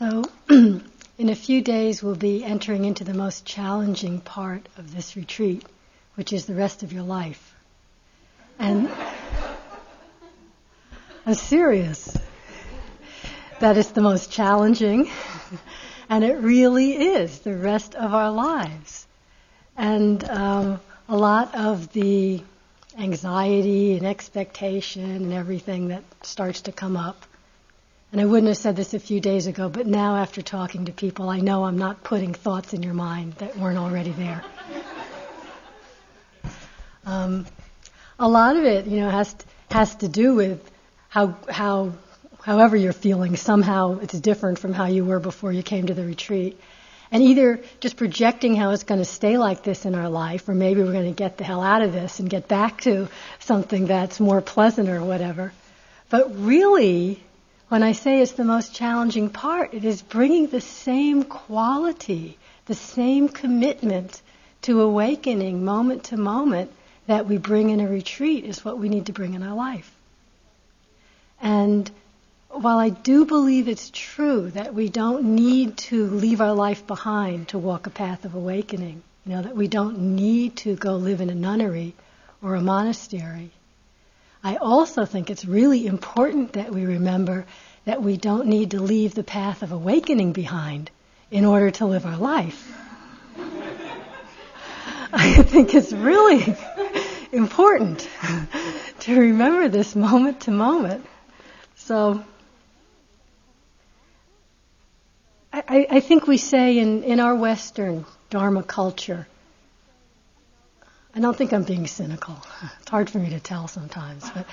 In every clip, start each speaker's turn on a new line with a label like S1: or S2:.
S1: So, in a few days, we'll be entering into the most challenging part of this retreat, which is the rest of your life. And I'm serious. That is the most challenging, and it really is the rest of our lives. And um, a lot of the anxiety and expectation and everything that starts to come up and I wouldn't have said this a few days ago, but now after talking to people, I know I'm not putting thoughts in your mind that weren't already there. Um, a lot of it, you know, has to, has to do with how how however you're feeling. Somehow it's different from how you were before you came to the retreat, and either just projecting how it's going to stay like this in our life, or maybe we're going to get the hell out of this and get back to something that's more pleasant or whatever. But really, when I say it's the most challenging part, it is bringing the same quality, the same commitment to awakening moment to moment that we bring in a retreat is what we need to bring in our life. And while I do believe it's true that we don't need to leave our life behind to walk a path of awakening, you know, that we don't need to go live in a nunnery or a monastery, I also think it's really important that we remember that we don't need to leave the path of awakening behind in order to live our life. I think it's really important to remember this moment to moment. So, I, I, think we say in, in our Western Dharma culture, I don't think I'm being cynical. It's hard for me to tell sometimes, but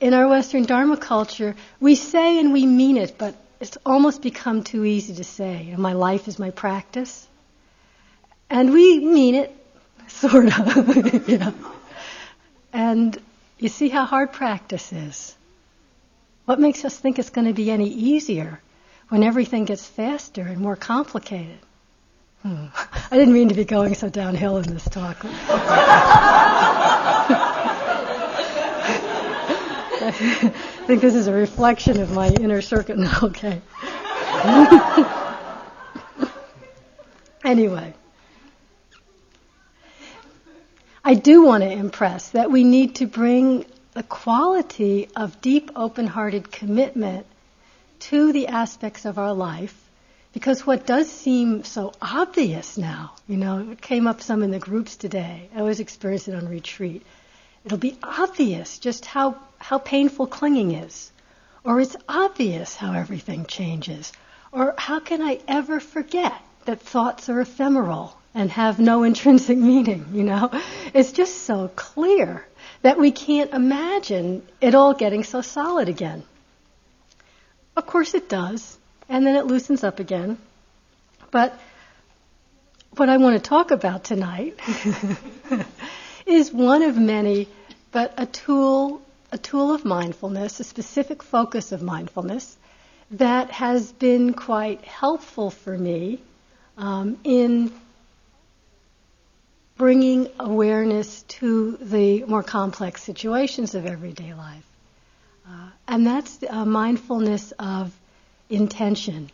S1: in our Western Dharma culture, we say and we mean it, but it's almost become too easy to say. And my life is my practice. And we mean it, sort of, you know. And you see how hard practice is. What makes us think it's going to be any easier when everything gets faster and more complicated? Hmm. I didn't mean to be going so downhill in this talk. I think this is a reflection of my inner circuit. Okay. anyway, I do want to impress that we need to bring the quality of deep, open hearted commitment to the aspects of our life because what does seem so obvious now, you know, it came up some in the groups today. I was experiencing it on retreat. It'll be obvious just how, how painful clinging is. Or it's obvious how everything changes. Or how can I ever forget that thoughts are ephemeral and have no intrinsic meaning, you know? It's just so clear that we can't imagine it all getting so solid again. Of course it does and then it loosens up again. But what I want to talk about tonight is one of many, but a tool, a tool of mindfulness, a specific focus of mindfulness that has been quite helpful for me um, in bringing awareness to the more complex situations of everyday life. Uh, and that's uh, mindfulness of intention,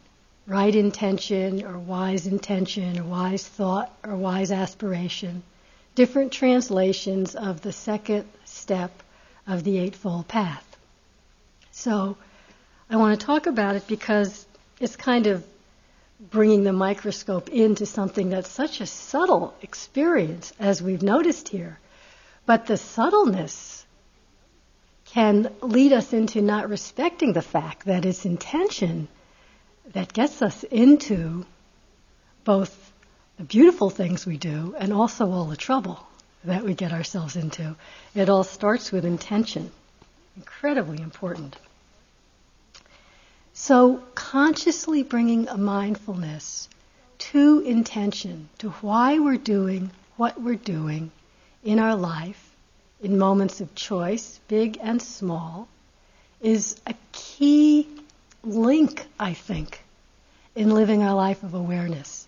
S1: right intention or wise intention or wise thought or wise aspiration, different translations of the second step of the Eightfold Path. So I want to talk about it because it's kind of bringing the microscope into something that's such a subtle experience, as we've noticed here. But the subtleness can lead us into not respecting the fact that it's intention that gets us into both the beautiful things we do and also all the trouble that we get ourselves into. It all starts with intention. Incredibly important. So, consciously bringing a mindfulness to intention, to why we're doing what we're doing in our life, in moments of choice, big and small, is a key link, I think, in living our life of awareness.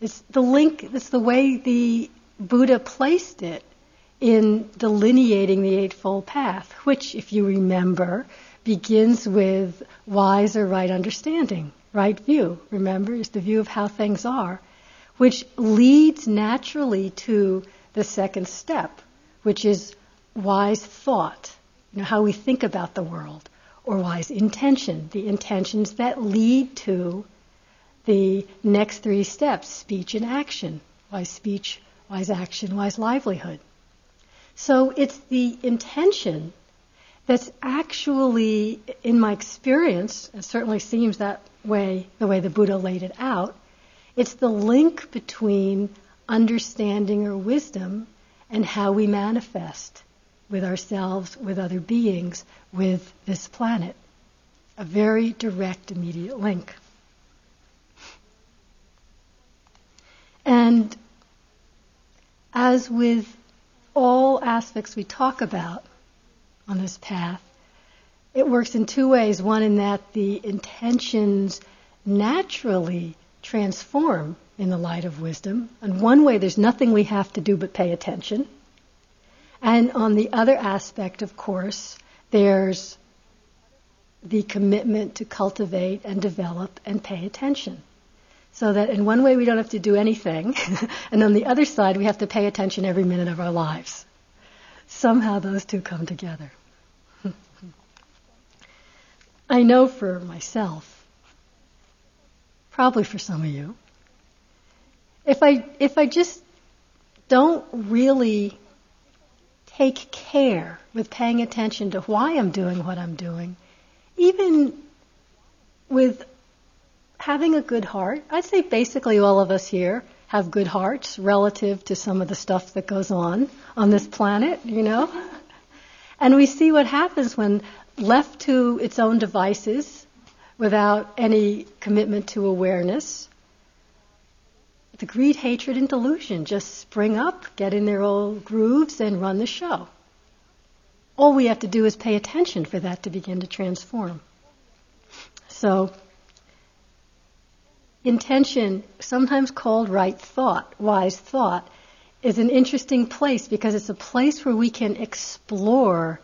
S1: It's the link, it's the way the Buddha placed it in delineating the Eightfold Path, which, if you remember, begins with wise or right understanding. right view, remember, is the view of how things are, which leads naturally to the second step, which is wise thought, you know, how we think about the world, or wise intention, the intentions that lead to the next three steps speech and action, wise speech, wise action, wise livelihood. So it's the intention that's actually, in my experience, it certainly seems that way, the way the Buddha laid it out, it's the link between understanding or wisdom and how we manifest with ourselves, with other beings, with this planet. A very direct, immediate link. And as with all aspects we talk about on this path, it works in two ways. One, in that the intentions naturally transform in the light of wisdom. And one way, there's nothing we have to do but pay attention. And on the other aspect, of course, there's the commitment to cultivate and develop and pay attention. So that in one way we don't have to do anything, and on the other side we have to pay attention every minute of our lives. Somehow those two come together. I know for myself, probably for some of you, if I if I just don't really take care with paying attention to why I'm doing what I'm doing, even with having a good heart. I'd say basically all of us here have good hearts relative to some of the stuff that goes on on this planet, you know? And we see what happens when left to its own devices without any commitment to awareness. The greed, hatred, and delusion just spring up, get in their old grooves, and run the show. All we have to do is pay attention for that to begin to transform. So, intention, sometimes called right thought, wise thought, is an interesting place because it's a place where we can explore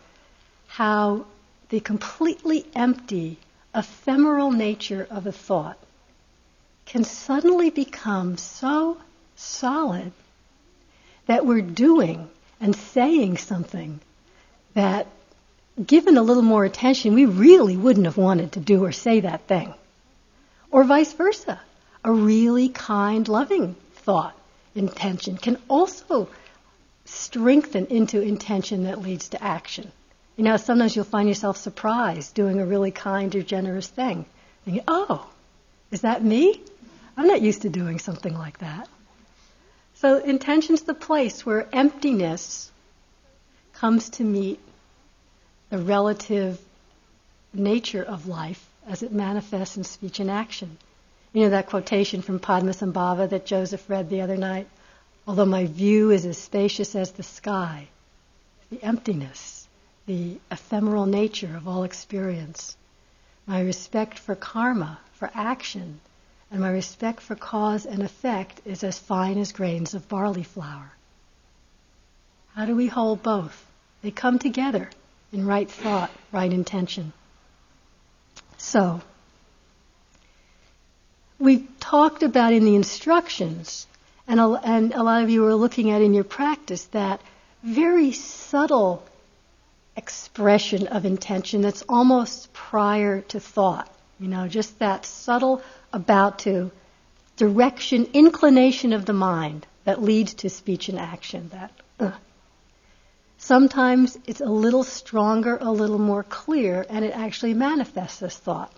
S1: how the completely empty, ephemeral nature of a thought can suddenly become so solid that we're doing and saying something that, given a little more attention, we really wouldn't have wanted to do or say that thing. Or vice versa a really kind, loving thought, intention, can also strengthen into intention that leads to action. You know, sometimes you'll find yourself surprised doing a really kind or generous thing. Thinking, oh, is that me? I'm not used to doing something like that. So intention's the place where emptiness comes to meet the relative nature of life as it manifests in speech and action. You know that quotation from Padmasambhava that Joseph read the other night? Although my view is as spacious as the sky, the emptiness, the ephemeral nature of all experience, my respect for karma, for action, and my respect for cause and effect is as fine as grains of barley flour. How do we hold both? They come together in right thought, right intention. So, we've talked about in the instructions, and a, and a lot of you are looking at in your practice, that very subtle expression of intention that's almost prior to thought. You know, just that subtle about to direction, inclination of the mind that leads to speech and action. That uh. sometimes it's a little stronger, a little more clear, and it actually manifests as thought.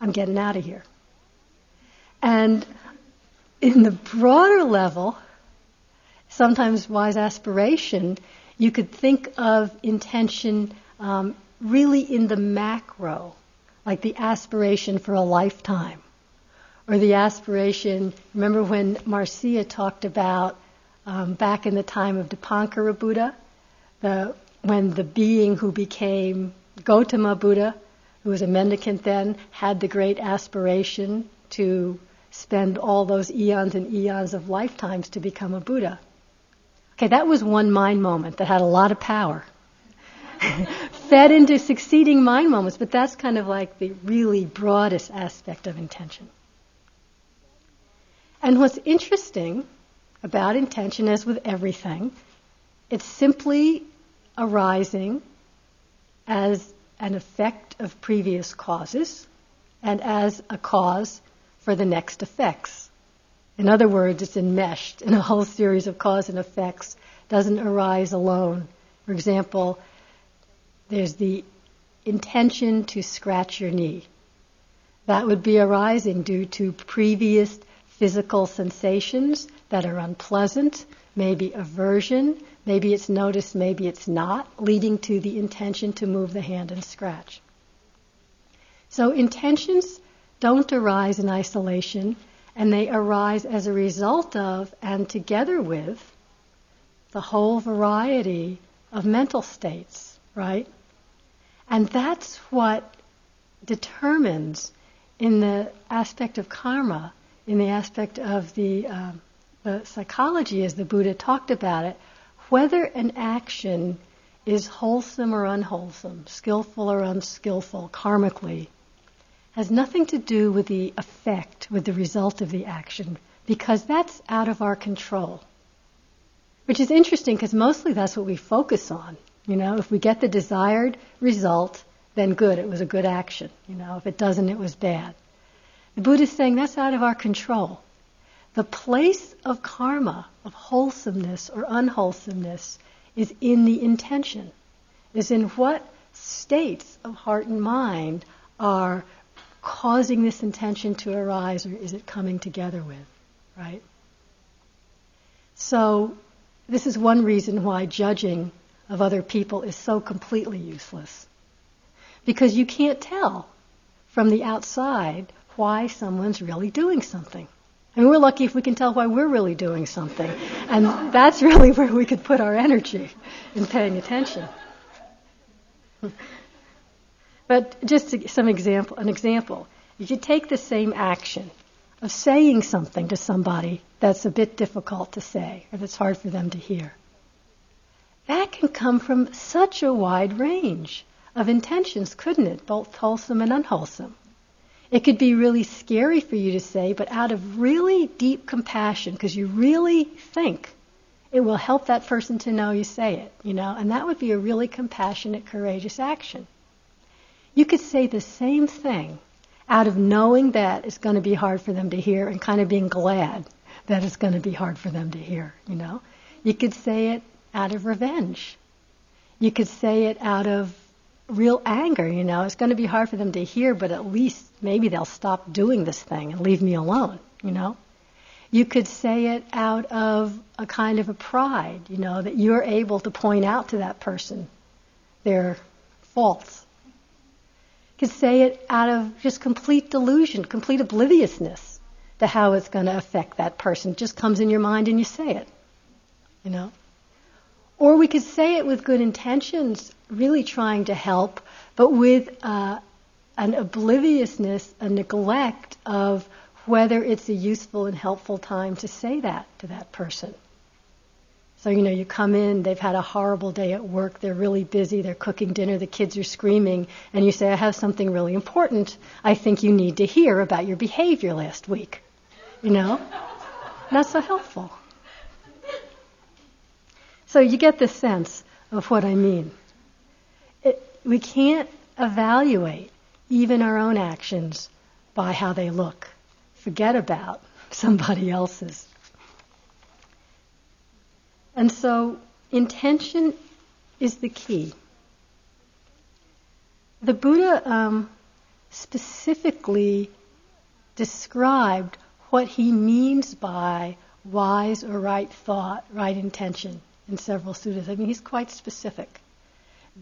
S1: I'm getting out of here. And in the broader level, sometimes wise aspiration, you could think of intention um, really in the macro, like the aspiration for a lifetime. Or the aspiration, remember when Marcia talked about um, back in the time of Dipankara Buddha, the, when the being who became Gotama Buddha, who was a mendicant then, had the great aspiration to spend all those eons and eons of lifetimes to become a Buddha. Okay, that was one mind moment that had a lot of power. fed into succeeding mind moments, but that's kind of like the really broadest aspect of intention. And what's interesting about intention, as with everything, it's simply arising as an effect of previous causes and as a cause for the next effects. In other words, it's enmeshed in a whole series of cause and effects, doesn't arise alone. For example, there's the intention to scratch your knee. That would be arising due to previous physical sensations that are unpleasant, maybe aversion, maybe it's noticed, maybe it's not, leading to the intention to move the hand and scratch. So intentions don't arise in isolation, and they arise as a result of and together with the whole variety of mental states, right? And that's what determines in the aspect of karma, in the aspect of the, uh, the psychology as the Buddha talked about it, whether an action is wholesome or unwholesome, skillful or unskillful, karmically, has nothing to do with the effect, with the result of the action, because that's out of our control. Which is interesting because mostly that's what we focus on. You know, if we get the desired result, then good, it was a good action. You know, if it doesn't, it was bad. The Buddha is saying that's out of our control. The place of karma, of wholesomeness or unwholesomeness, is in the intention, is in what states of heart and mind are causing this intention to arise or is it coming together with, right? So, this is one reason why judging of other people is so completely useless. Because you can't tell from the outside why someone's really doing something. I mean, we're lucky if we can tell why we're really doing something. And that's really where we could put our energy in paying attention. but just some example, an example. If you take the same action of saying something to somebody that's a bit difficult to say or that's hard for them to hear, that can come from such a wide range of intentions, couldn't it? Both wholesome and unwholesome. It could be really scary for you to say, but out of really deep compassion, because you really think it will help that person to know you say it, you know, and that would be a really compassionate, courageous action. You could say the same thing out of knowing that it's going to be hard for them to hear and kind of being glad that it's going to be hard for them to hear, you know. You could say it out of revenge. You could say it out of real anger, you know. It's going to be hard for them to hear, but at least maybe they'll stop doing this thing and leave me alone, you know. You could say it out of a kind of a pride, you know, that you're able to point out to that person their faults. Could say it out of just complete delusion, complete obliviousness to how it's going to affect that person. It just comes in your mind and you say it, you know. Or we could say it with good intentions, really trying to help, but with uh, an obliviousness, a neglect of whether it's a useful and helpful time to say that to that person. So, you know, you come in, they've had a horrible day at work, they're really busy, they're cooking dinner, the kids are screaming, and you say, I have something really important I think you need to hear about your behavior last week. You know? Not so helpful. So you get the sense of what I mean. It, we can't evaluate even our own actions by how they look. Forget about somebody else's. And so intention is the key. The Buddha um, specifically described what he means by wise or right thought, right intention in several suttas. I mean, he's quite specific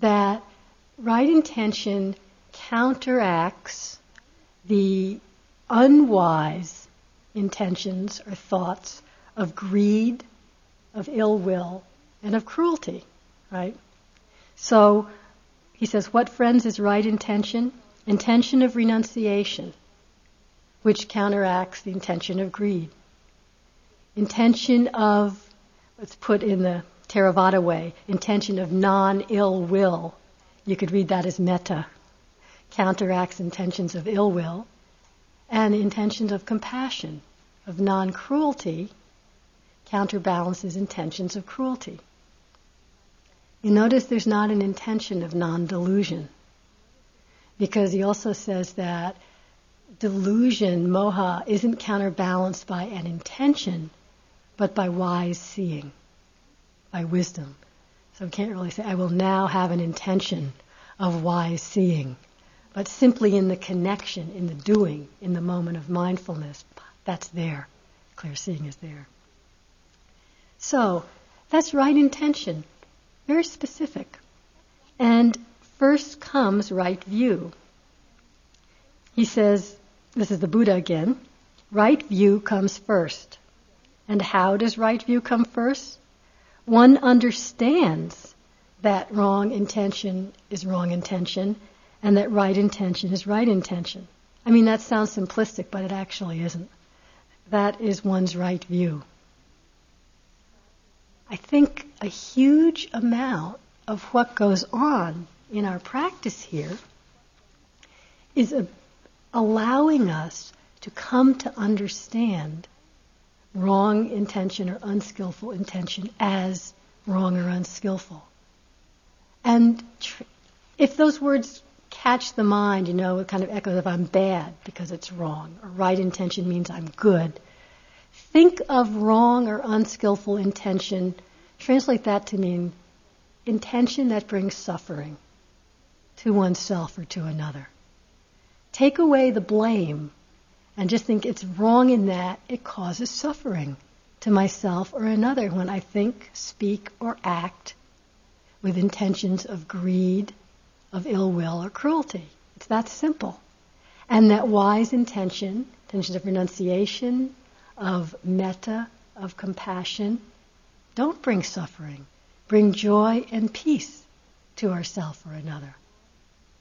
S1: that right intention counteracts the unwise intentions or thoughts of greed, of ill will, and of cruelty, right? So he says, what friends is right intention? Intention of renunciation, which counteracts the intention of greed. Intention of, let's put in the Theravada way, intention of non ill will, you could read that as metta, counteracts intentions of ill will, and intentions of compassion, of non cruelty, counterbalances intentions of cruelty. You notice there's not an intention of non delusion. Because he also says that delusion, moha, isn't counterbalanced by an intention, but by wise seeing, by wisdom. So we can't really say, I will now have an intention of wise seeing, but simply in the connection, in the doing, in the moment of mindfulness, that's there. Clear seeing is there. So, that's right intention, very specific. And first comes right view. He says, this is the Buddha again, right view comes first. And how does right view come first? One understands that wrong intention is wrong intention and that right intention is right intention. I mean, that sounds simplistic, but it actually isn't. That is one's right view. I think a huge amount of what goes on in our practice here is a, allowing us to come to understand wrong intention or unskillful intention as wrong or unskillful. And tr- if those words catch the mind, you know, it kind of echoes if I'm bad because it's wrong, or right intention means I'm good. Think of wrong or unskillful intention, translate that to mean intention that brings suffering to oneself or to another. Take away the blame and just think it's wrong in that it causes suffering to myself or another when I think, speak, or act with intentions of greed, of ill will, or cruelty. It's that simple. And that wise intention, intentions of renunciation, of metta, of compassion, don't bring suffering. Bring joy and peace to ourself or another.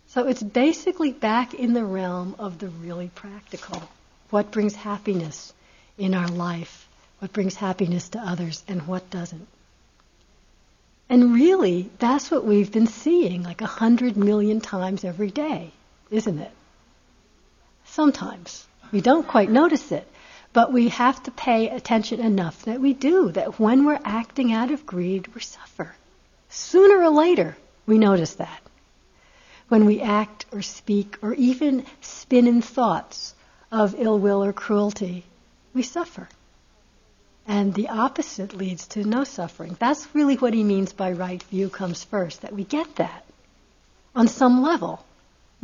S1: So it's basically back in the realm of the really practical. What brings happiness in our life? What brings happiness to others and what doesn't? And really, that's what we've been seeing like a hundred million times every day, isn't it? Sometimes. We don't quite notice it. But we have to pay attention enough that we do, that when we're acting out of greed, we suffer. Sooner or later, we notice that when we act or speak or even spin in thoughts of ill will or cruelty, we suffer. And the opposite leads to no suffering. That's really what he means by right view comes first, that we get that on some level.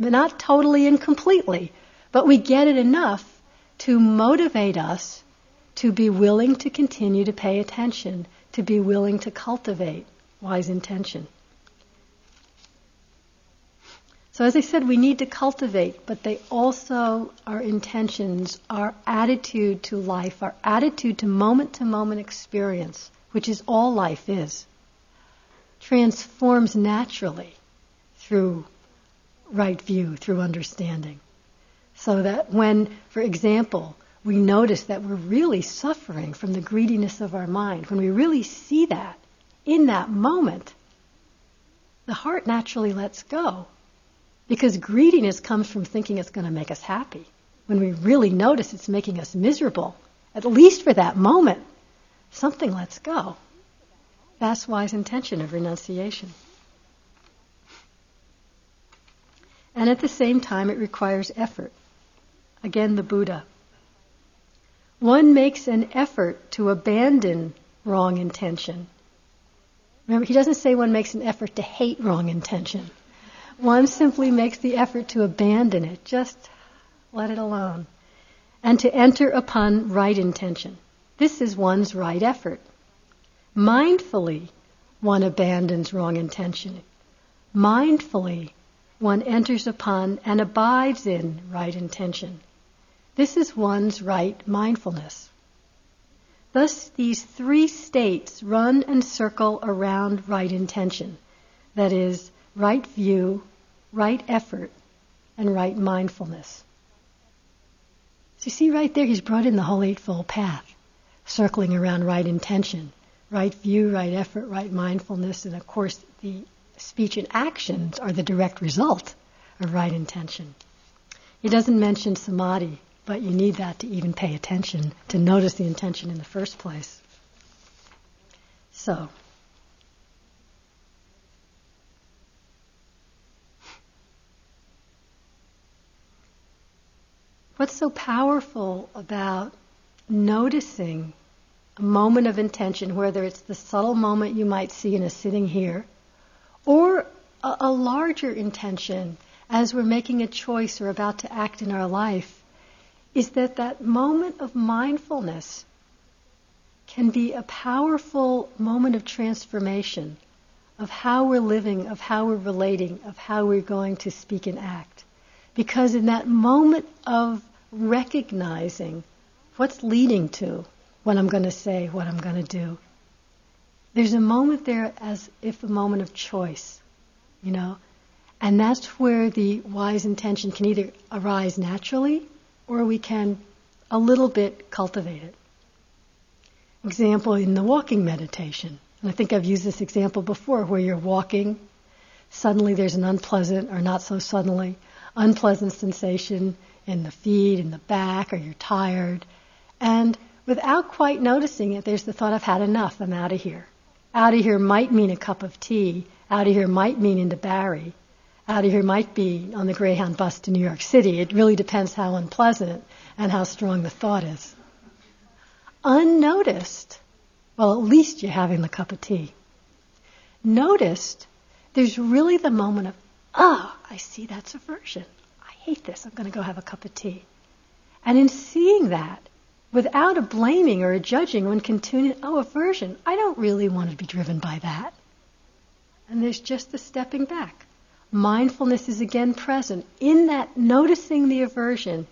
S1: But not totally and completely, but we get it enough to motivate us to be willing to continue to pay attention, to be willing to cultivate wise intention. So, as I said, we need to cultivate, but they also, our intentions, our attitude to life, our attitude to moment to moment experience, which is all life is, transforms naturally through right view, through understanding. So that when, for example, we notice that we're really suffering from the greediness of our mind, when we really see that in that moment, the heart naturally lets go because greediness comes from thinking it's going to make us happy. When we really notice it's making us miserable, at least for that moment, something lets go. That's wise intention of renunciation. And at the same time, it requires effort. Again, the Buddha. One makes an effort to abandon wrong intention. Remember, he doesn't say one makes an effort to hate wrong intention. One simply makes the effort to abandon it, just let it alone, and to enter upon right intention. This is one's right effort. Mindfully, one abandons wrong intention. Mindfully, one enters upon and abides in right intention. This is one's right mindfulness. Thus, these three states run and circle around right intention. That is, right view, right effort, and right mindfulness. So you see right there, he's brought in the whole Eightfold Path, circling around right intention, right view, right effort, right mindfulness, and of course the speech and actions are the direct result of right intention. He doesn't mention samadhi, but you need that to even pay attention, to notice the intention in the first place. So, what's so powerful about noticing a moment of intention, whether it's the subtle moment you might see in a sitting here, or a, a larger intention as we're making a choice or about to act in our life, is that that moment of mindfulness can be a powerful moment of transformation of how we're living, of how we're relating, of how we're going to speak and act. Because in that moment of recognizing what's leading to what I'm going to say, what I'm going to do. There's a moment there as if a moment of choice, you know, and that's where the wise intention can either arise naturally or we can a little bit cultivate it. Example in the walking meditation. And I think I've used this example before where you're walking, suddenly there's an unpleasant or not so suddenly unpleasant sensation in the feet, in the back, or you're tired. And without quite noticing it, there's the thought, I've had enough, I'm out of here. Out of here might mean a cup of tea. Out of here might mean into Barre. Out of here might be on the Greyhound bus to New York City. It really depends how unpleasant and how strong the thought is. Unnoticed, well, at least you're having the cup of tea. Noticed, there's really the moment of, ah, oh, I see that's aversion. I hate this. I'm going to go have a cup of tea. And in seeing that, without a blaming or a judging, one can tune in, oh, aversion, I don't really want to be driven by that. And there's just the stepping back. Mindfulness is again present. In that noticing the aversion,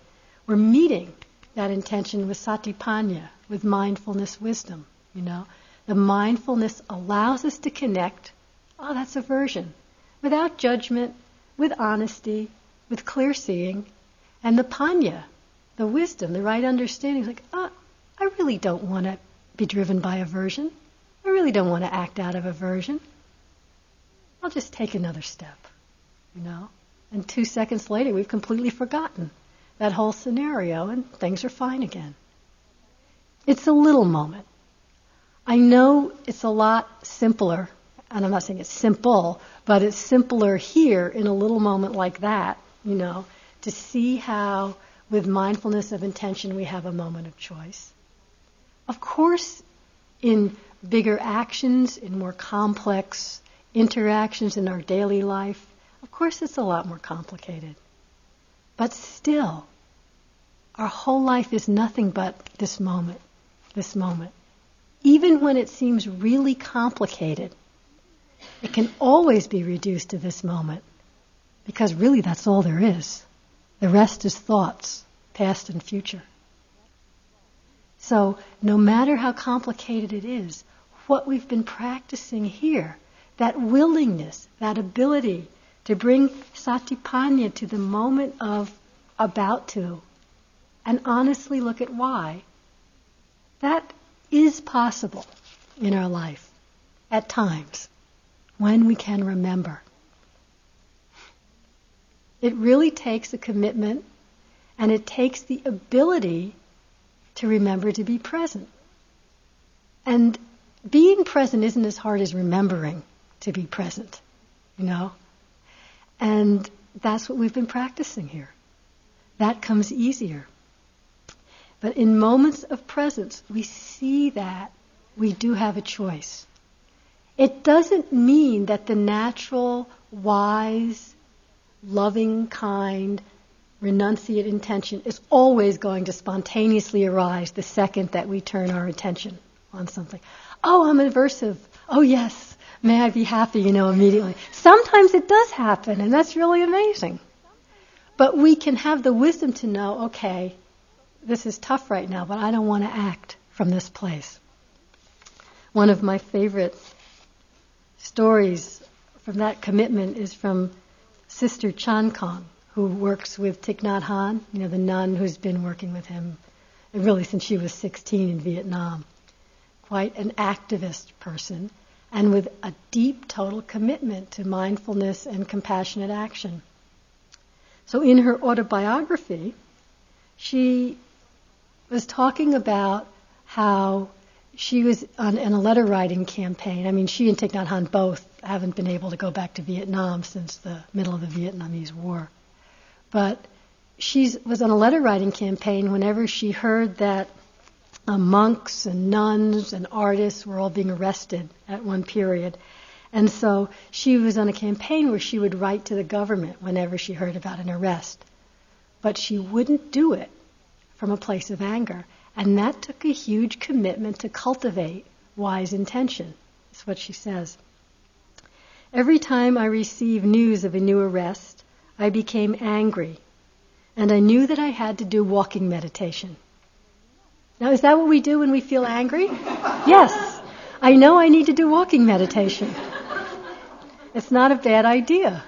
S1: we're meeting that intention with satipanya, with mindfulness wisdom, you know. The mindfulness allows us to connect, oh, that's aversion, without judgment, with honesty, with clear seeing, and the panya, the wisdom, the right understanding like, oh, I really don't want to be driven by aversion. I really don't want to act out of aversion. I'll just take another step, you know. And two seconds later, we've completely forgotten that whole scenario and things are fine again. It's a little moment. I know it's a lot simpler, and I'm not saying it's simple, but it's simpler here in a little moment like that, you know, to see how with mindfulness of intention, we have a moment of choice. Of course, in bigger actions, in more complex interactions in our daily life, of course it's a lot more complicated. But still, our whole life is nothing but this moment, this moment. Even when it seems really complicated, it can always be reduced to this moment because really that's all there is. The rest is thoughts, past and future. So, no matter how complicated it is, what we've been practicing here, that willingness, that ability to bring satipanya to the moment of about to, and honestly look at why, that is possible in our life at times when we can remember. It really takes a commitment and it takes the ability to remember to be present. And being present isn't as hard as remembering to be present, you know? And that's what we've been practicing here. That comes easier. But in moments of presence, we see that we do have a choice. It doesn't mean that the natural, wise, loving, kind, renunciate intention is always going to spontaneously arise the second that we turn our attention on something. Oh, I'm aversive. Oh, yes. May I be happy, you know, immediately. Sometimes it does happen, and that's really amazing. But we can have the wisdom to know, okay, this is tough right now, but I don't want to act from this place. One of my favorite stories from that commitment is from Sister Chan Khong, who works with Thich Nhat Hanh, you know, the nun who's been working with him really since she was 16 in Vietnam. Quite an activist person. And with a deep, total commitment to mindfulness and compassionate action. So in her autobiography, she was talking about how she was on, in a letter writing campaign. I mean, she and Thich Nhat Hanh both haven't been able to go back to Vietnam since the middle of the Vietnamese War. But she was on a letter writing campaign whenever she heard that uh, monks and nuns and artists were all being arrested at one period. And so she was on a campaign where she would write to the government whenever she heard about an arrest. But she wouldn't do it from a place of anger. And that took a huge commitment to cultivate wise intention. That's what she says. Every time I received news of a new arrest, I became angry. And I knew that I had to do walking meditation. Now, is that what we do when we feel angry? Yes. I know I need to do walking meditation. It's not a bad idea.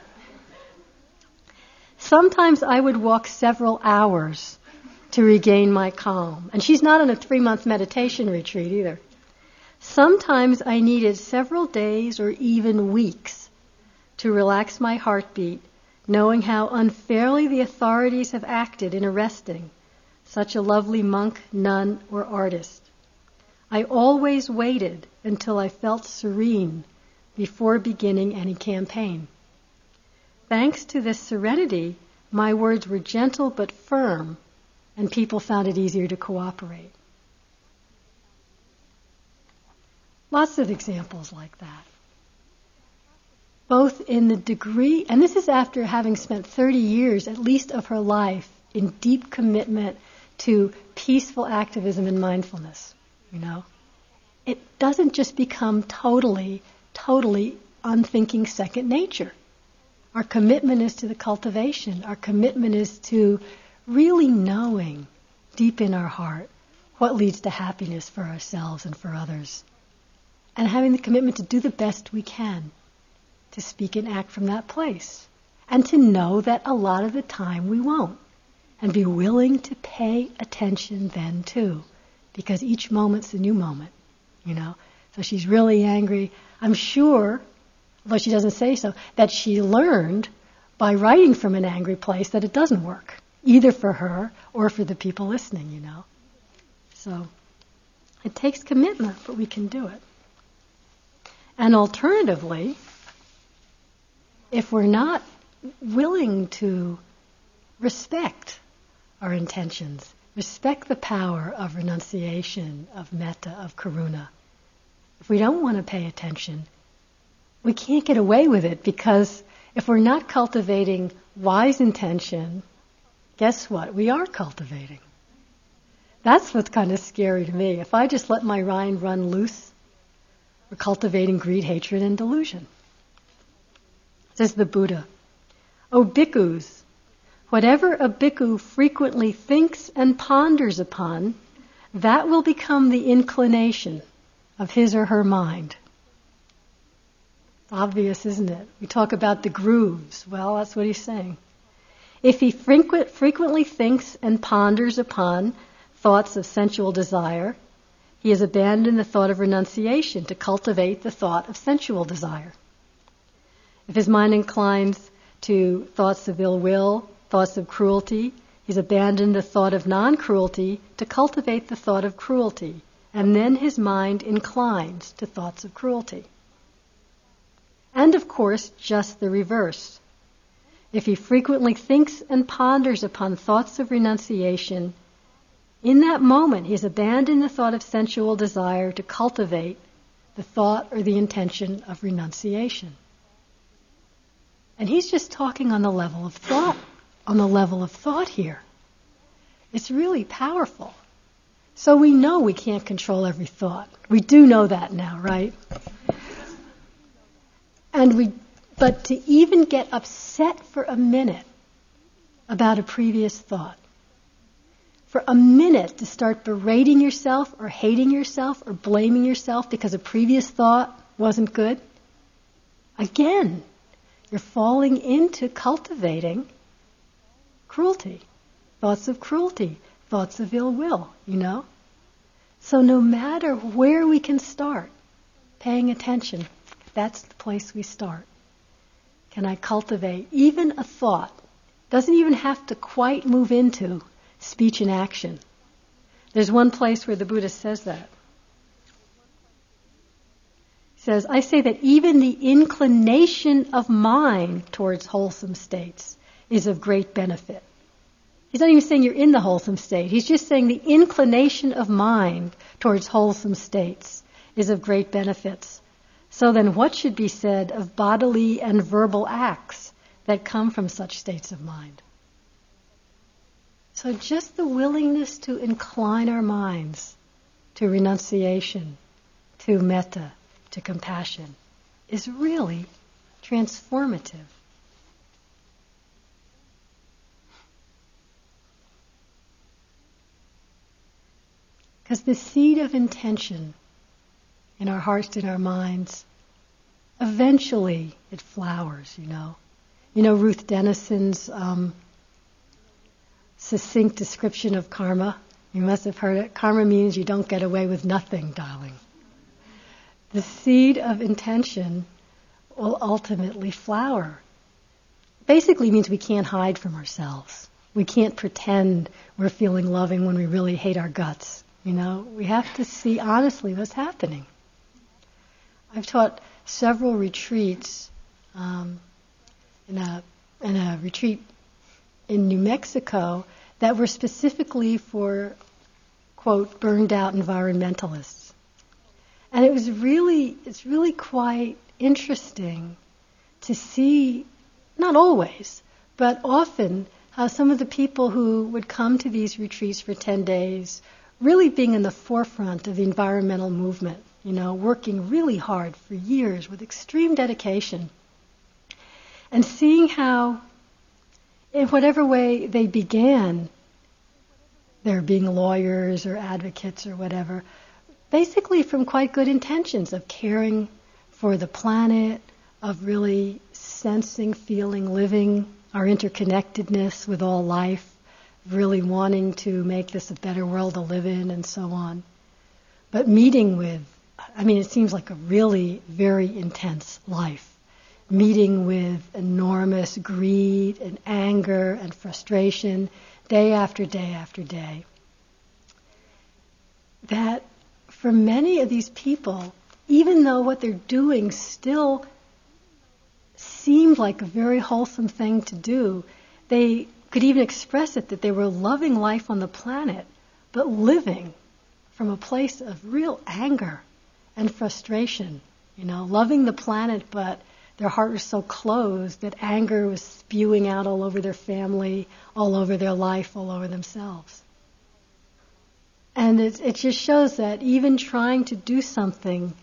S1: Sometimes I would walk several hours to regain my calm. And she's not on a three month meditation retreat either. Sometimes I needed several days or even weeks to relax my heartbeat, knowing how unfairly the authorities have acted in arresting such a lovely monk, nun, or artist. I always waited until I felt serene before beginning any campaign. Thanks to this serenity, my words were gentle but firm, and people found it easier to cooperate. Lots of examples like that. Both in the degree, and this is after having spent 30 years at least of her life in deep commitment to peaceful activism and mindfulness, you know. It doesn't just become totally, totally unthinking second nature. Our commitment is to the cultivation. Our commitment is to really knowing deep in our heart what leads to happiness for ourselves and for others. And having the commitment to do the best we can to speak and act from that place. And to know that a lot of the time we won't and be willing to pay attention then too, because each moment's a new moment, you know. So she's really angry. I'm sure, although she doesn't say so, that she learned by writing from an angry place that it doesn't work, either for her or for the people listening, you know. So it takes commitment, but we can do it. And alternatively, if we're not willing to respect our intentions. Respect the power of renunciation, of metta, of karuna. If we don't want to pay attention, we can't get away with it because if we're not cultivating wise intention, guess what? We are cultivating. That's what's kind of scary to me. If I just let my mind run loose, we're cultivating greed, hatred, and delusion. Says the Buddha. O bhikkhus, Whatever a bhikkhu frequently thinks and ponders upon, that will become the inclination of his or her mind. Obvious, isn't it? We talk about the grooves. Well, that's what he's saying. If he frequent, frequently thinks and ponders upon thoughts of sensual desire, he has abandoned the thought of renunciation to cultivate the thought of sensual desire. If his mind inclines to thoughts of ill will, thoughts of cruelty. He's abandoned the thought of non cruelty to cultivate the thought of cruelty, and then his mind inclines to thoughts of cruelty. And of course, just the reverse. If he frequently thinks and ponders upon thoughts of renunciation, in that moment he has abandoned the thought of sensual desire to cultivate the thought or the intention of renunciation. And he's just talking on the level of thought on the level of thought here. It's really powerful. So we know we can't control every thought. We do know that now, right? And we, but to even get upset for a minute about a previous thought, for a minute to start berating yourself or hating yourself or blaming yourself because a previous thought wasn't good, again, you're falling into cultivating cruelty, thoughts of cruelty, thoughts of ill will, you know? So no matter where we can start, paying attention. That's the place we start. Can I cultivate even a thought? Doesn't even have to quite move into speech and action. There's one place where the Buddha says that. He says, I say that even the inclination of mind towards wholesome states is of great benefit. He's not even saying you're in the wholesome state. He's just saying the inclination of mind towards wholesome states is of great benefits. So then, what should be said of bodily and verbal acts that come from such states of mind? So, just the willingness to incline our minds to renunciation, to metta, to compassion is really transformative. Because the seed of intention in our hearts in our minds, eventually it flowers, you know. You know Ruth Denison's um, succinct description of karma? You must have heard it. Karma means you don't get away with nothing, darling. The seed of intention will ultimately flower. Basically means we can't hide from ourselves. We can't pretend we're feeling loving when we really hate our guts. You know, we have to see honestly what's happening. I've taught several retreats um, in a in a retreat in New Mexico that were specifically for quote burned out environmentalists, and it was really it's really quite interesting to see not always but often how some of the people who would come to these retreats for 10 days really being in the forefront of the environmental movement, you know, working really hard for years with extreme dedication, and seeing how, in whatever way they began, their being lawyers or advocates or whatever, basically from quite good intentions of caring for the planet, of really sensing, feeling, living our interconnectedness with all life, really wanting to make this a better world to live in and so on. But meeting with, I mean, it seems like a really very intense life. Meeting with enormous greed and anger and frustration day after day after day. That for many of these people, even though what they're doing still seemed like a very wholesome thing to do, they could even express it that they were loving life on the planet, but living from a place of real anger and frustration. You know, loving the planet, but their heart was so closed that anger was spewing out all over their family, all over their life, all over themselves. And it, it just shows that even trying to do something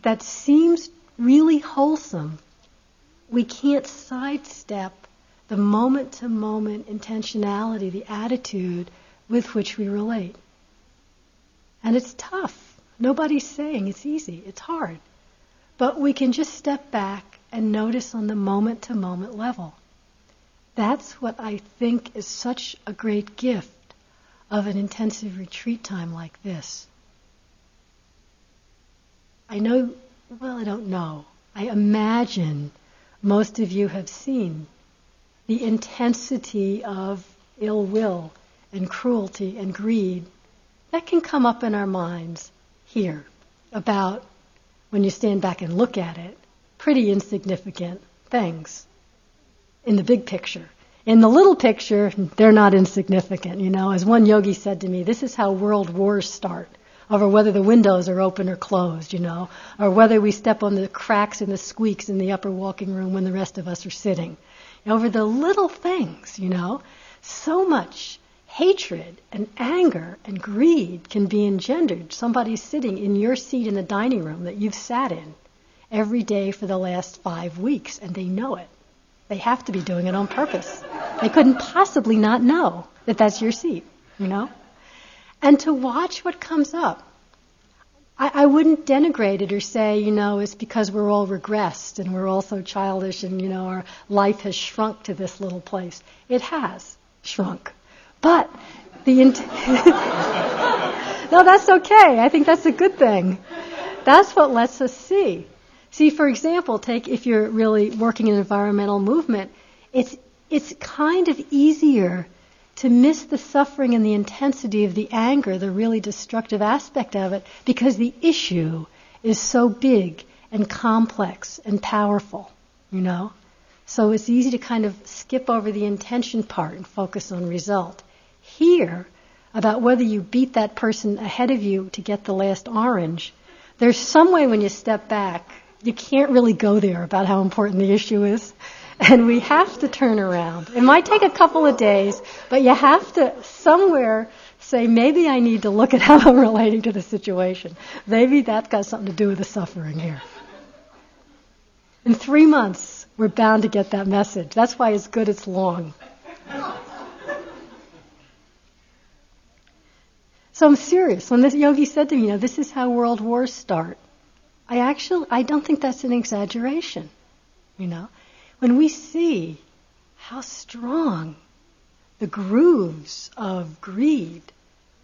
S1: that seems really wholesome, we can't sidestep the moment to moment intentionality, the attitude with which we relate. And it's tough. Nobody's saying it's easy, it's hard. But we can just step back and notice on the moment to moment level. That's what I think is such a great gift of an intensive retreat time like this. I know, well, I don't know. I imagine most of you have seen the intensity of ill will and cruelty and greed that can come up in our minds here about when you stand back and look at it, pretty insignificant things in the big picture. In the little picture, they're not insignificant. You know, as one yogi said to me, this is how world wars start over whether the windows are open or closed, you know, or whether we step on the cracks and the squeaks in the upper walking room when the rest of us are sitting over the little things, you know. So much hatred and anger and greed can be engendered. Somebody's sitting in your seat in the dining room that you've sat in every day for the last five weeks, and they know it. They have to be doing it on purpose. They couldn't possibly not know that that's your seat, you know? And to watch what comes up I, I wouldn't denigrate it or say, you know, it's because we're all regressed and we're all so childish and, you know, our life has shrunk to this little place. It has shrunk. But the int- No, that's okay. I think that's a good thing. That's what lets us see. See, for example, take if you're really working in environmental movement, it's it's kind of easier to miss the suffering and the intensity of the anger, the really destructive aspect of it, because the issue is so big and complex and powerful, you know? So it's easy to kind of skip over the intention part and focus on result. Here, about whether you beat that person ahead of you to get the last orange, there's some way when you step back, you can't really go there about how important the issue is. And we have to turn around. It might take a couple of days, but you have to somewhere say, maybe I need to look at how I'm relating to the situation. Maybe that's got something to do with the suffering here. In three months, we're bound to get that message. That's why it's good it's long. So I'm serious. When this yogi said to me, you know, this is how world wars start, I actually, I don't think that's an exaggeration. You know, when we see how strong the grooves of greed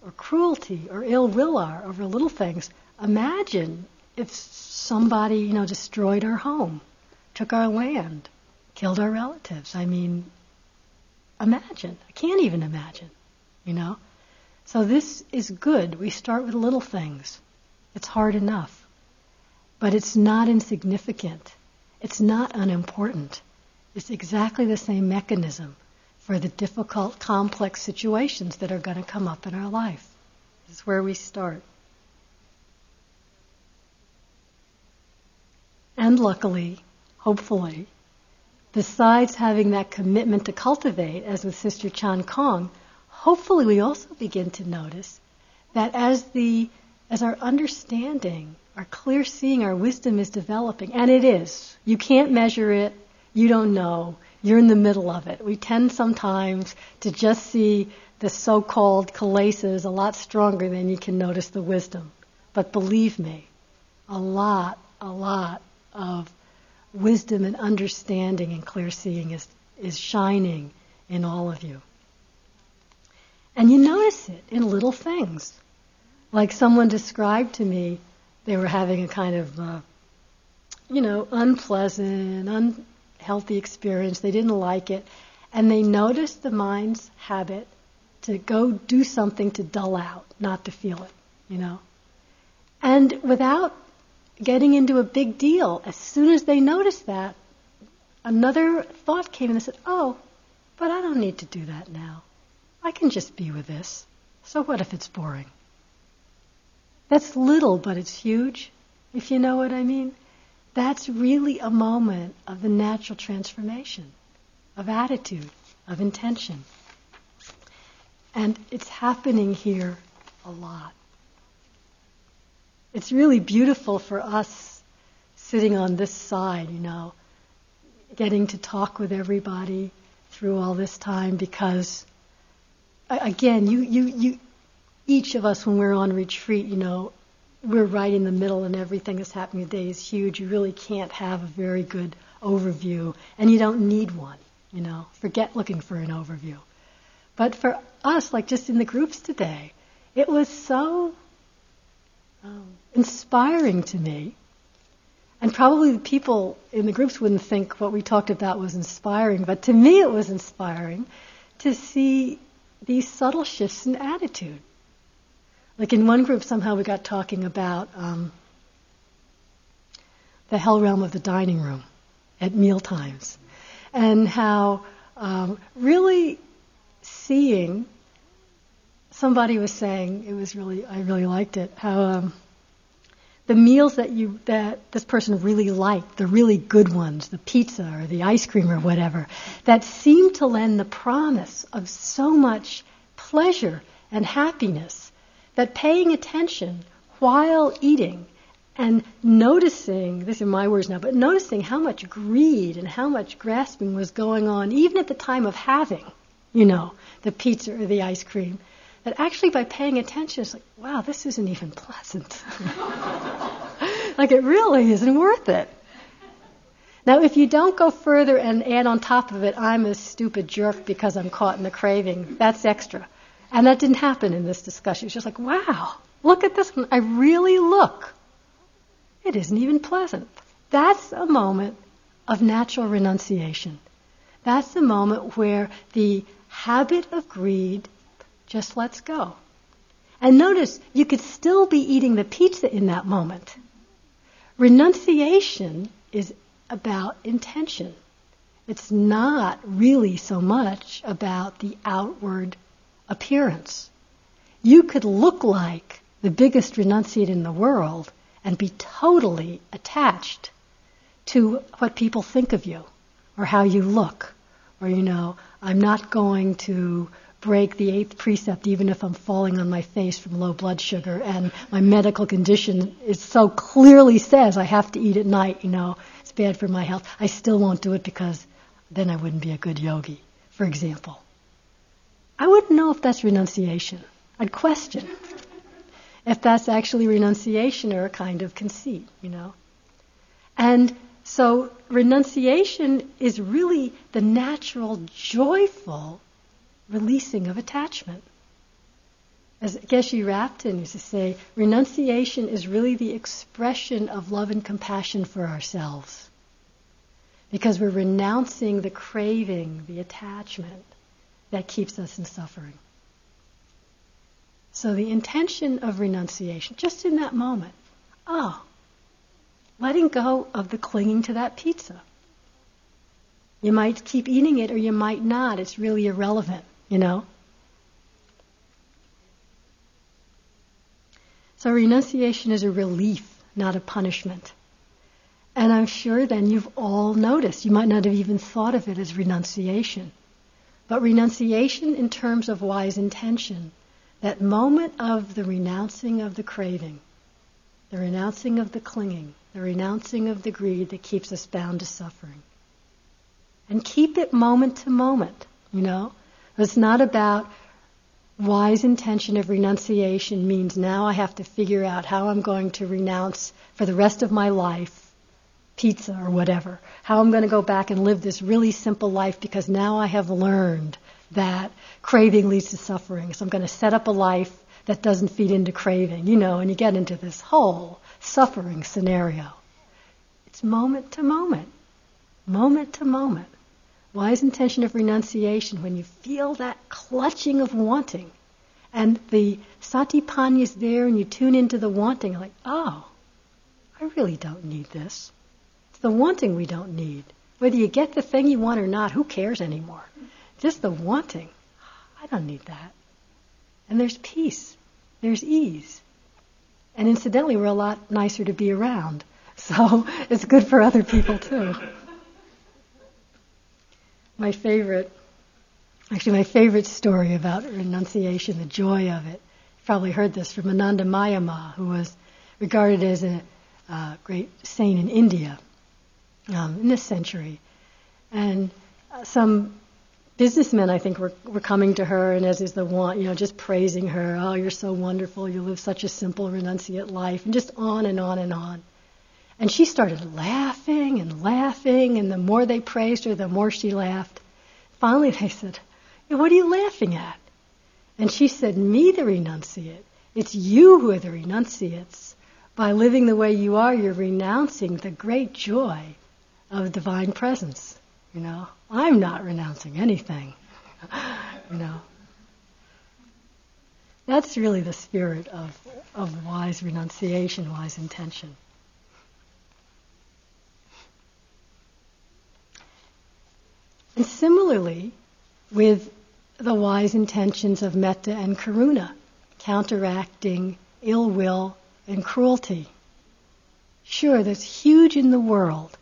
S1: or cruelty or ill will are over little things, imagine if somebody, you know, destroyed our home, took our land, killed our relatives. I mean, imagine. I can't even imagine, you know? So this is good. We start with little things. It's hard enough. But it's not insignificant. It's not unimportant. It's exactly the same mechanism for the difficult, complex situations that are going to come up in our life. This is where we start. And luckily, hopefully, besides having that commitment to cultivate, as with Sister Chan Khong, hopefully we also begin to notice that as the as our understanding, our clear seeing, our wisdom is developing, and it is. You can't measure it, you don't know. You're in the middle of it. We tend sometimes to just see the so-called kilesas a lot stronger than you can notice the wisdom. But believe me, a lot, a lot of wisdom and understanding and clear seeing is, is shining in all of you. And you notice it in little things. Like someone described to me, they were having a kind of, uh, you know, unpleasant, unhealthy experience. They didn't like it. And they noticed the mind's habit to go do something to dull out, not to feel it, you know. And without getting into a big deal, as soon as they noticed that, another thought came and they said, Oh, but I don't need to do that now. I can just be with this. So what if it's boring? That's little, but it's huge, if you know what I mean. That's really a moment of the natural transformation of attitude, of intention. And it's happening here a lot. It's really beautiful for us sitting on this side, you know, getting to talk with everybody through all this time because again, you, you, you, each of us when we're on retreat, you know, we're right in the middle and everything that's happening today is huge. You really can't have a very good overview and you don't need one, you know. Forget looking for an overview. But for us, like just in the groups today, it was so um, inspiring to me. And probably the people in the groups wouldn't think what we talked about was inspiring, but to me it was inspiring to see these subtle shifts in attitude. Like in one group, somehow we got talking about um, the hell realm of the dining room at meal times, and how um, really seeing somebody was saying it was really I really liked it how um, the meals that you that this person really liked, the really good ones, the pizza or the ice cream or whatever, that seemed to lend the promise of so much pleasure and happiness that paying attention while eating and noticing, these are my words now, but noticing how much greed and how much grasping was going on, even at the time of having, you know, the pizza or the ice cream, that actually by paying attention, it's like, wow, this isn't even pleasant. like it really isn't worth it. Now, if you don't go further and add on top of it, I'm a stupid jerk because I'm caught in the craving, that's extra. And that didn't happen in this discussion. It's just like, wow, look at this one. I really look it isn't even pleasant. That's a moment of natural renunciation. That's the moment where the habit of greed just lets go. And notice, you could still be eating the pizza in that moment. Renunciation is about intention. It's not really so much about the outward appearance. You could look like the biggest renunciate in the world and be totally attached to what people think of you or how you look. Or, you know, I'm not going to break the eighth precept even if I'm falling on my face from low blood sugar and my medical condition is so clearly says I have to eat at night, you know, it's bad for my health. I still won't do it because then I wouldn't be a good yogi, for example. I wouldn't know if that's renunciation. I'd question if that's actually renunciation or a kind of conceit, you know. And so renunciation is really the natural, joyful releasing of attachment. As Geshe Rabten used to say, renunciation is really the expression of love and compassion for ourselves. Because we're renouncing the craving, the attachment that keeps us in suffering. So the intention of renunciation, just in that moment, oh, letting go of the clinging to that pizza. You might keep eating it or you might not. It's really irrelevant, you know? So renunciation is a relief, not a punishment. And I'm sure then you've all noticed, you might not have even thought of it as renunciation. But renunciation in terms of wise intention, that moment of the renouncing of the craving, the renouncing of the clinging, the renouncing of the greed that keeps us bound to suffering. And keep it moment to moment, you know? It's not about wise intention of renunciation means now I have to figure out how I'm going to renounce for the rest of my life pizza or whatever. How I'm going to go back and live this really simple life because now I have learned that craving leads to suffering. So I'm going to set up a life that doesn't feed into craving, you know, and you get into this whole suffering scenario. It's moment to moment, moment to moment. Wise intention of renunciation when you feel that clutching of wanting and the satipanya is there and you tune into the wanting like, oh, I really don't need this. The wanting we don't need. Whether you get the thing you want or not, who cares anymore? Just the wanting. I don't need that. And there's peace. There's ease. And incidentally, we're a lot nicer to be around. So it's good for other people too. My favorite, actually, my favorite story about renunciation, the joy of it, you probably heard this from Anandamayi Ma, who was regarded as a uh, great saint in India um, in this century. And some businessmen, I think, were, were coming to her, and as is the want, you know, just praising her. Oh, you're so wonderful. You live such a simple, renunciate life, and just on and on and on. And she started laughing and laughing, and the more they praised her, the more she laughed. Finally, they said, What are you laughing at? And she said, Me, the renunciate. It's you who are the renunciates. By living the way you are, you're renouncing the great joy of divine presence. You know, I'm not renouncing anything. you know. That's really the spirit of, of wise renunciation, wise intention. And similarly, with the wise intentions of metta and karuna, counteracting ill will and cruelty. Sure, that's huge in the world,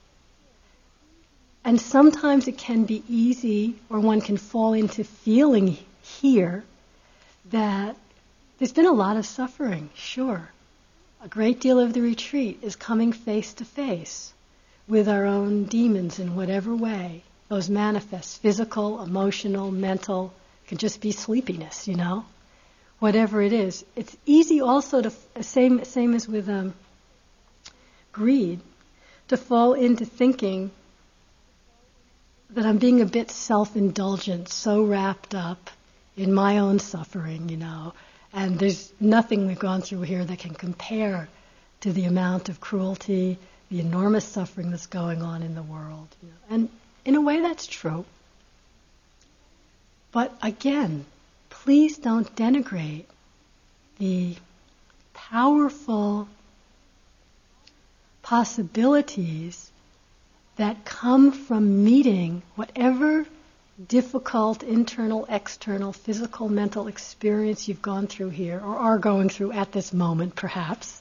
S1: and sometimes it can be easy, or one can fall into feeling here that there's been a lot of suffering, sure. A great deal of the retreat is coming face to face with our own demons in whatever way those manifest physical, emotional, mental, can just be sleepiness, you know, whatever it is. It's easy also to, same, same as with um, greed, to fall into thinking that I'm being a bit self indulgent, so wrapped up in my own suffering, you know, and there's nothing we've gone through here that can compare to the amount of cruelty, the enormous suffering that's going on in the world. You know. And in a way, that's true. But again, please don't denigrate the powerful possibilities that come from meeting whatever difficult internal, external, physical, mental experience you've gone through here or are going through at this moment, perhaps.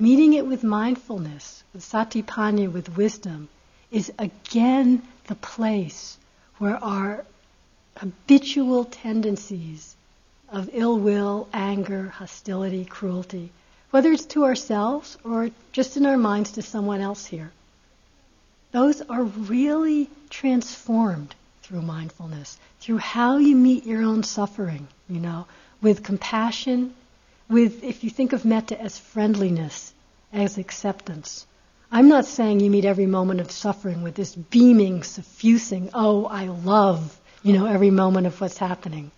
S1: Meeting it with mindfulness, with satipanya, with wisdom, is again the place where our habitual tendencies of ill will, anger, hostility, cruelty, whether it's to ourselves or just in our minds to someone else here, those are really transformed through mindfulness, through how you meet your own suffering, you know, with compassion, with, if you think of metta as friendliness, as acceptance. I'm not saying you meet every moment of suffering with this beaming, suffusing, oh, I love, you know, every moment of what's happening.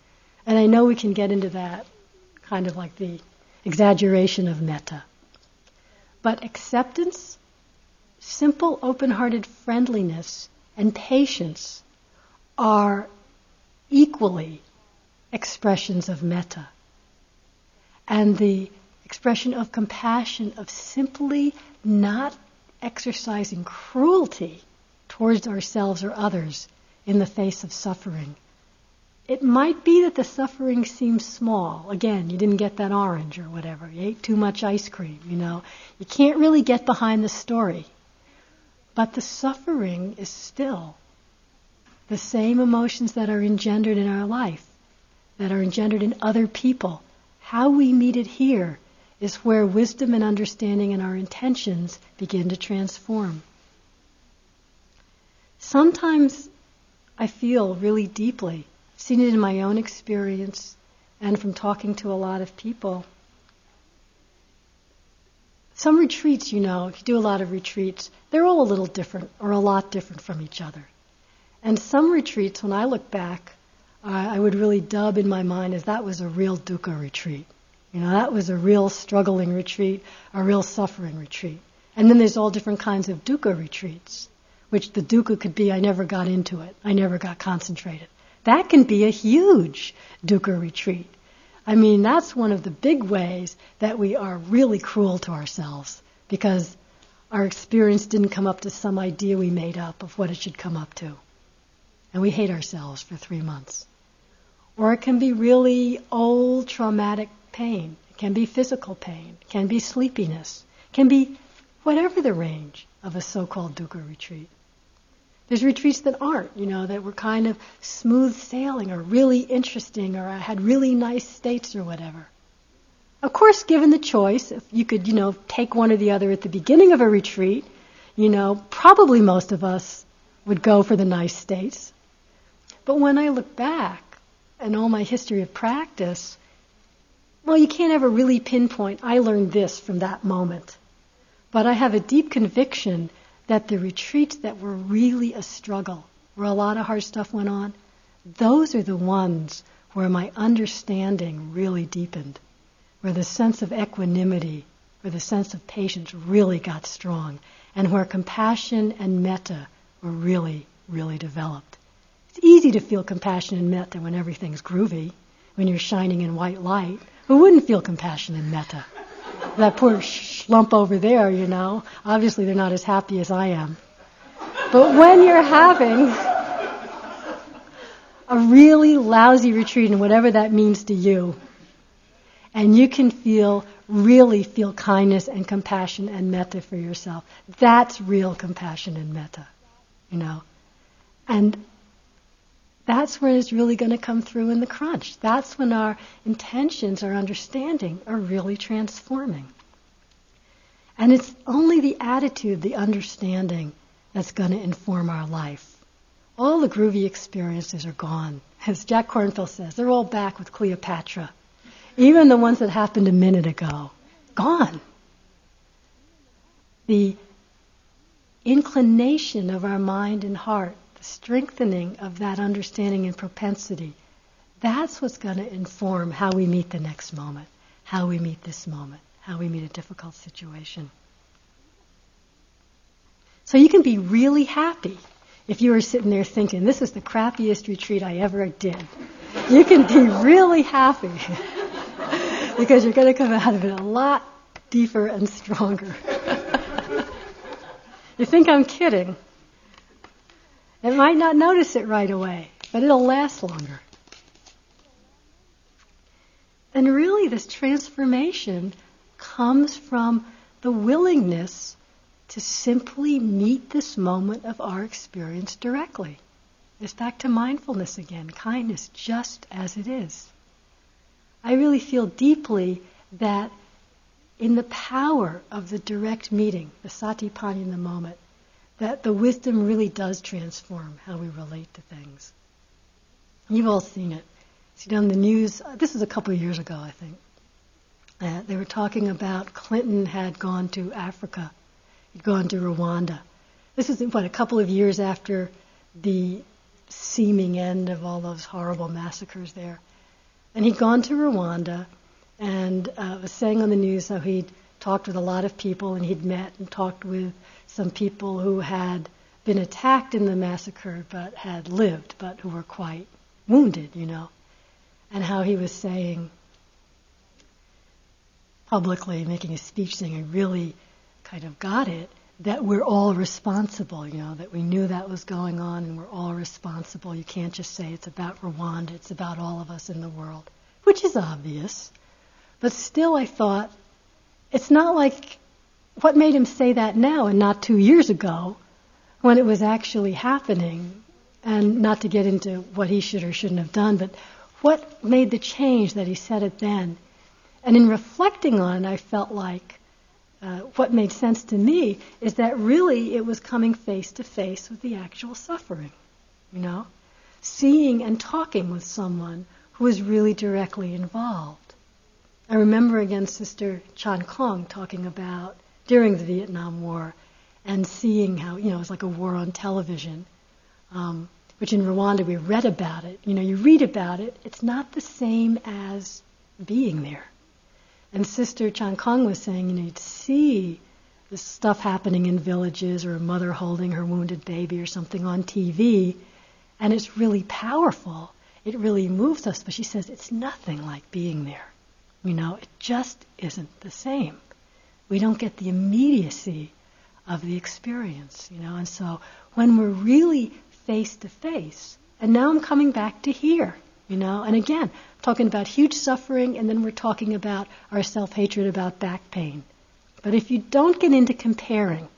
S1: And I know we can get into that kind of like the exaggeration of metta. But acceptance simple, open hearted friendliness and patience are equally expressions of metta. And the expression of compassion, of simply not exercising cruelty towards ourselves or others in the face of suffering. It might be that the suffering seems small. Again, you didn't get that orange or whatever. You ate too much ice cream, you know. You can't really get behind the story. But the suffering is still the same emotions that are engendered in our life, that are engendered in other people. How we meet it here is where wisdom and understanding and our intentions begin to transform. Sometimes I feel really deeply, seen it in my own experience and from talking to a lot of people some retreats, you know, if you do a lot of retreats, they're all a little different or a lot different from each other. And some retreats, when I look back, uh, I would really dub in my mind as that was a real dukkha retreat. You know, that was a real struggling retreat, a real suffering retreat. And then there's all different kinds of dukkha retreats, which the dukkha could be I never got into it, I never got concentrated. That can be a huge dukkha retreat. I mean, that's one of the big ways that we are really cruel to ourselves because our experience didn't come up to some idea we made up of what it should come up to. And we hate ourselves for three months. Or it can be really old traumatic pain. It can be physical pain. It can be sleepiness. It can be whatever the range of a so-called dukkha retreat. There's retreats that aren't, you know, that were kind of smooth sailing or really interesting or had really nice states or whatever. Of course, given the choice, if you could, you know, take one or the other at the beginning of a retreat, you know, probably most of us would go for the nice states. But when I look back and all my history of practice, well, you can't ever really pinpoint, I learned this from that moment. But I have a deep conviction that the retreats that were really a struggle, where a lot of hard stuff went on, those are the ones where my understanding really deepened, where the sense of equanimity, where the sense of patience really got strong, and where compassion and metta were really, really developed. It's easy to feel compassion and metta when everything's groovy, when you're shining in white light. Who wouldn't feel compassion and metta? that poor schlump over there, you know, obviously they're not as happy as I am. But when you're having a really lousy retreat, and whatever that means to you, and you can feel, really feel kindness and compassion and metta for yourself, that's real compassion and metta, you know. And that's where it's really going to come through in the crunch. That's when our intentions, our understanding are really transforming. And it's only the attitude, the understanding, that's going to inform our life. All the groovy experiences are gone. As Jack Kornfield says, they're all back with Cleopatra. Even the ones that happened a minute ago. Gone. The inclination of our mind and heart the strengthening of that understanding and propensity, that's what's going to inform how we meet the next moment, how we meet this moment, how we meet a difficult situation. So you can be really happy if you were sitting there thinking, this is the crappiest retreat I ever did. You can be really happy because you're going to come out of it a lot deeper and stronger. you think I'm kidding. It might not notice it right away, but it'll last longer. And really, this transformation comes from the willingness to simply meet this moment of our experience directly. It's back to mindfulness again, kindness just as it is. I really feel deeply that in the power of the direct meeting, the satipani in the moment, that the wisdom really does transform how we relate to things. You've all seen it. See on the news. Uh, this is a couple of years ago, I think. They were talking about Clinton had gone to Africa He'd gone to Rwanda. This is, what, a couple of years after the seeming end of all those horrible massacres there. And he'd gone to Rwanda and uh, was saying on the news how he'd talked with a lot of people and he'd met and talked with some people who had been attacked in the massacre but had lived, but who were quite wounded, you know. And how he was saying publicly, making a speech saying, I really kind of got it that we're all responsible, you know, that we knew that was going on and we're all responsible. You can't just say it's about Rwanda, it's about all of us in the world, which is obvious. But still, I thought, it's not like what made him say that now and not two years ago when it was actually happening, and not to get into what he should or shouldn't have done, but what made the change that he said it then? And in reflecting on it, I felt like uh, what made sense to me is that really it was coming face to face with the actual suffering, you know, seeing and talking with someone who was really directly involved. I remember again Sister Chan Khong talking about during the Vietnam War and seeing how, you know, it was like a war on television, um, which in Rwanda we read about it. You know, you read about it, it's not the same as being there. And Sister Chan Khong was saying, you know, you'd see this stuff happening in villages or a mother holding her wounded baby or something on TV, and it's really powerful. It really moves us. But she says it's nothing like being there. You know, it just isn't the same. We don't get the immediacy of the experience, you know. And so when we're really face to face, and now I'm coming back to here, you know, and again, talking about huge suffering, and then we're talking about our self hatred about back pain. But if you don't get into comparing,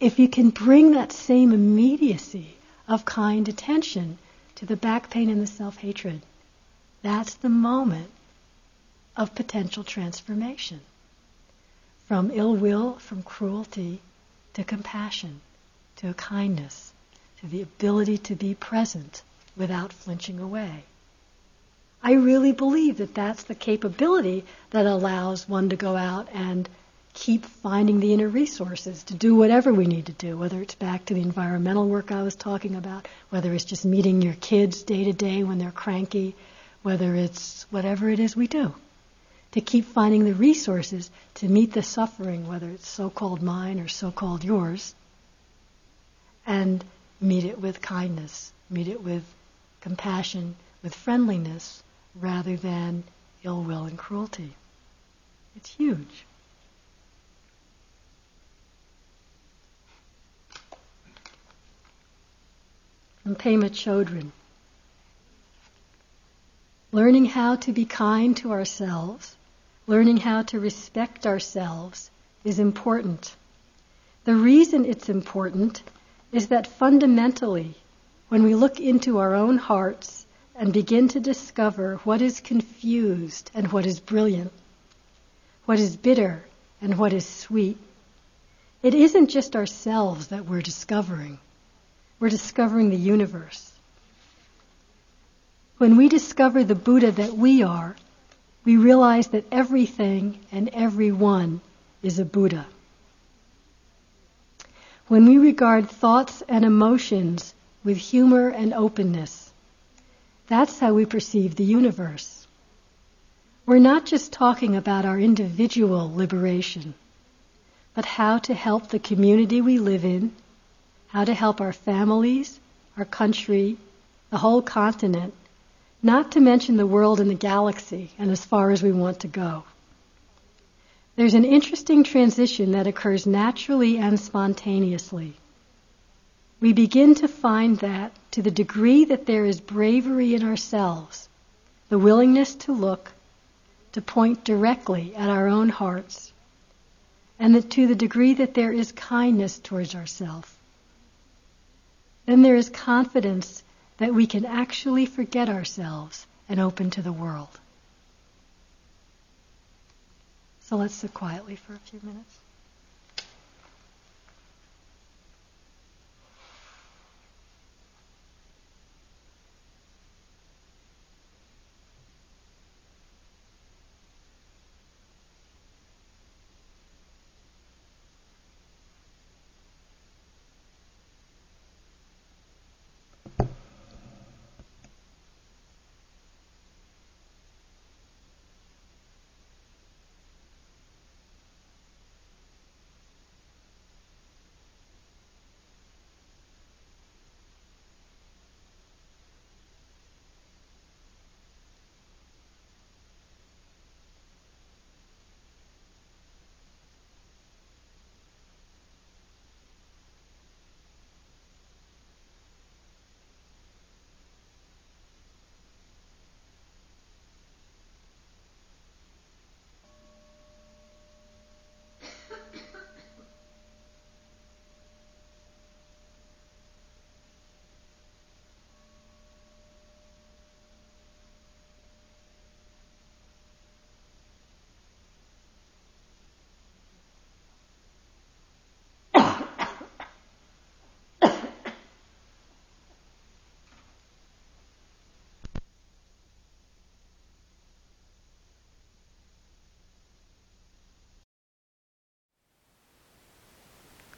S1: if you can bring that same immediacy of kind attention to the back pain and the self hatred, that's the moment of potential transformation. From ill will, from cruelty, to compassion, to kindness, to the ability to be present without flinching away. I really believe that that's the capability that allows one to go out and keep finding the inner resources to do whatever we need to do, whether it's back to the environmental work I was talking about, whether it's just meeting your kids day to day when they're cranky, whether it's whatever it is we do. To keep finding the resources to meet the suffering, whether it's so called mine or so called yours, and meet it with kindness, meet it with compassion, with friendliness, rather than ill will and cruelty. It's huge. From Pema Chodron. Learning how to be kind to ourselves, learning how to respect ourselves is important. The reason it's important is that fundamentally, when we look into our own hearts and begin to discover what is confused and what is brilliant, what is bitter and what is sweet. It isn't just ourselves that we're discovering. We're discovering the universe. When we discover the Buddha that we are, we realize that everything and everyone is a Buddha. When we regard thoughts and emotions with humor and openness, that's how we perceive the universe. we're not just talking about our individual liberation, but how to help the community we live in, how to help our families, our country, the whole continent, not to mention the world and the galaxy and as far as we want to go. There's an interesting transition that occurs naturally and spontaneously. We begin to find that to the degree that there is bravery in ourselves, the willingness to look, to point directly at our own hearts, and that to the degree that there is kindness towards ourselves, then there is confidence that we can actually forget ourselves and open to the world. So let's sit quietly for a few minutes.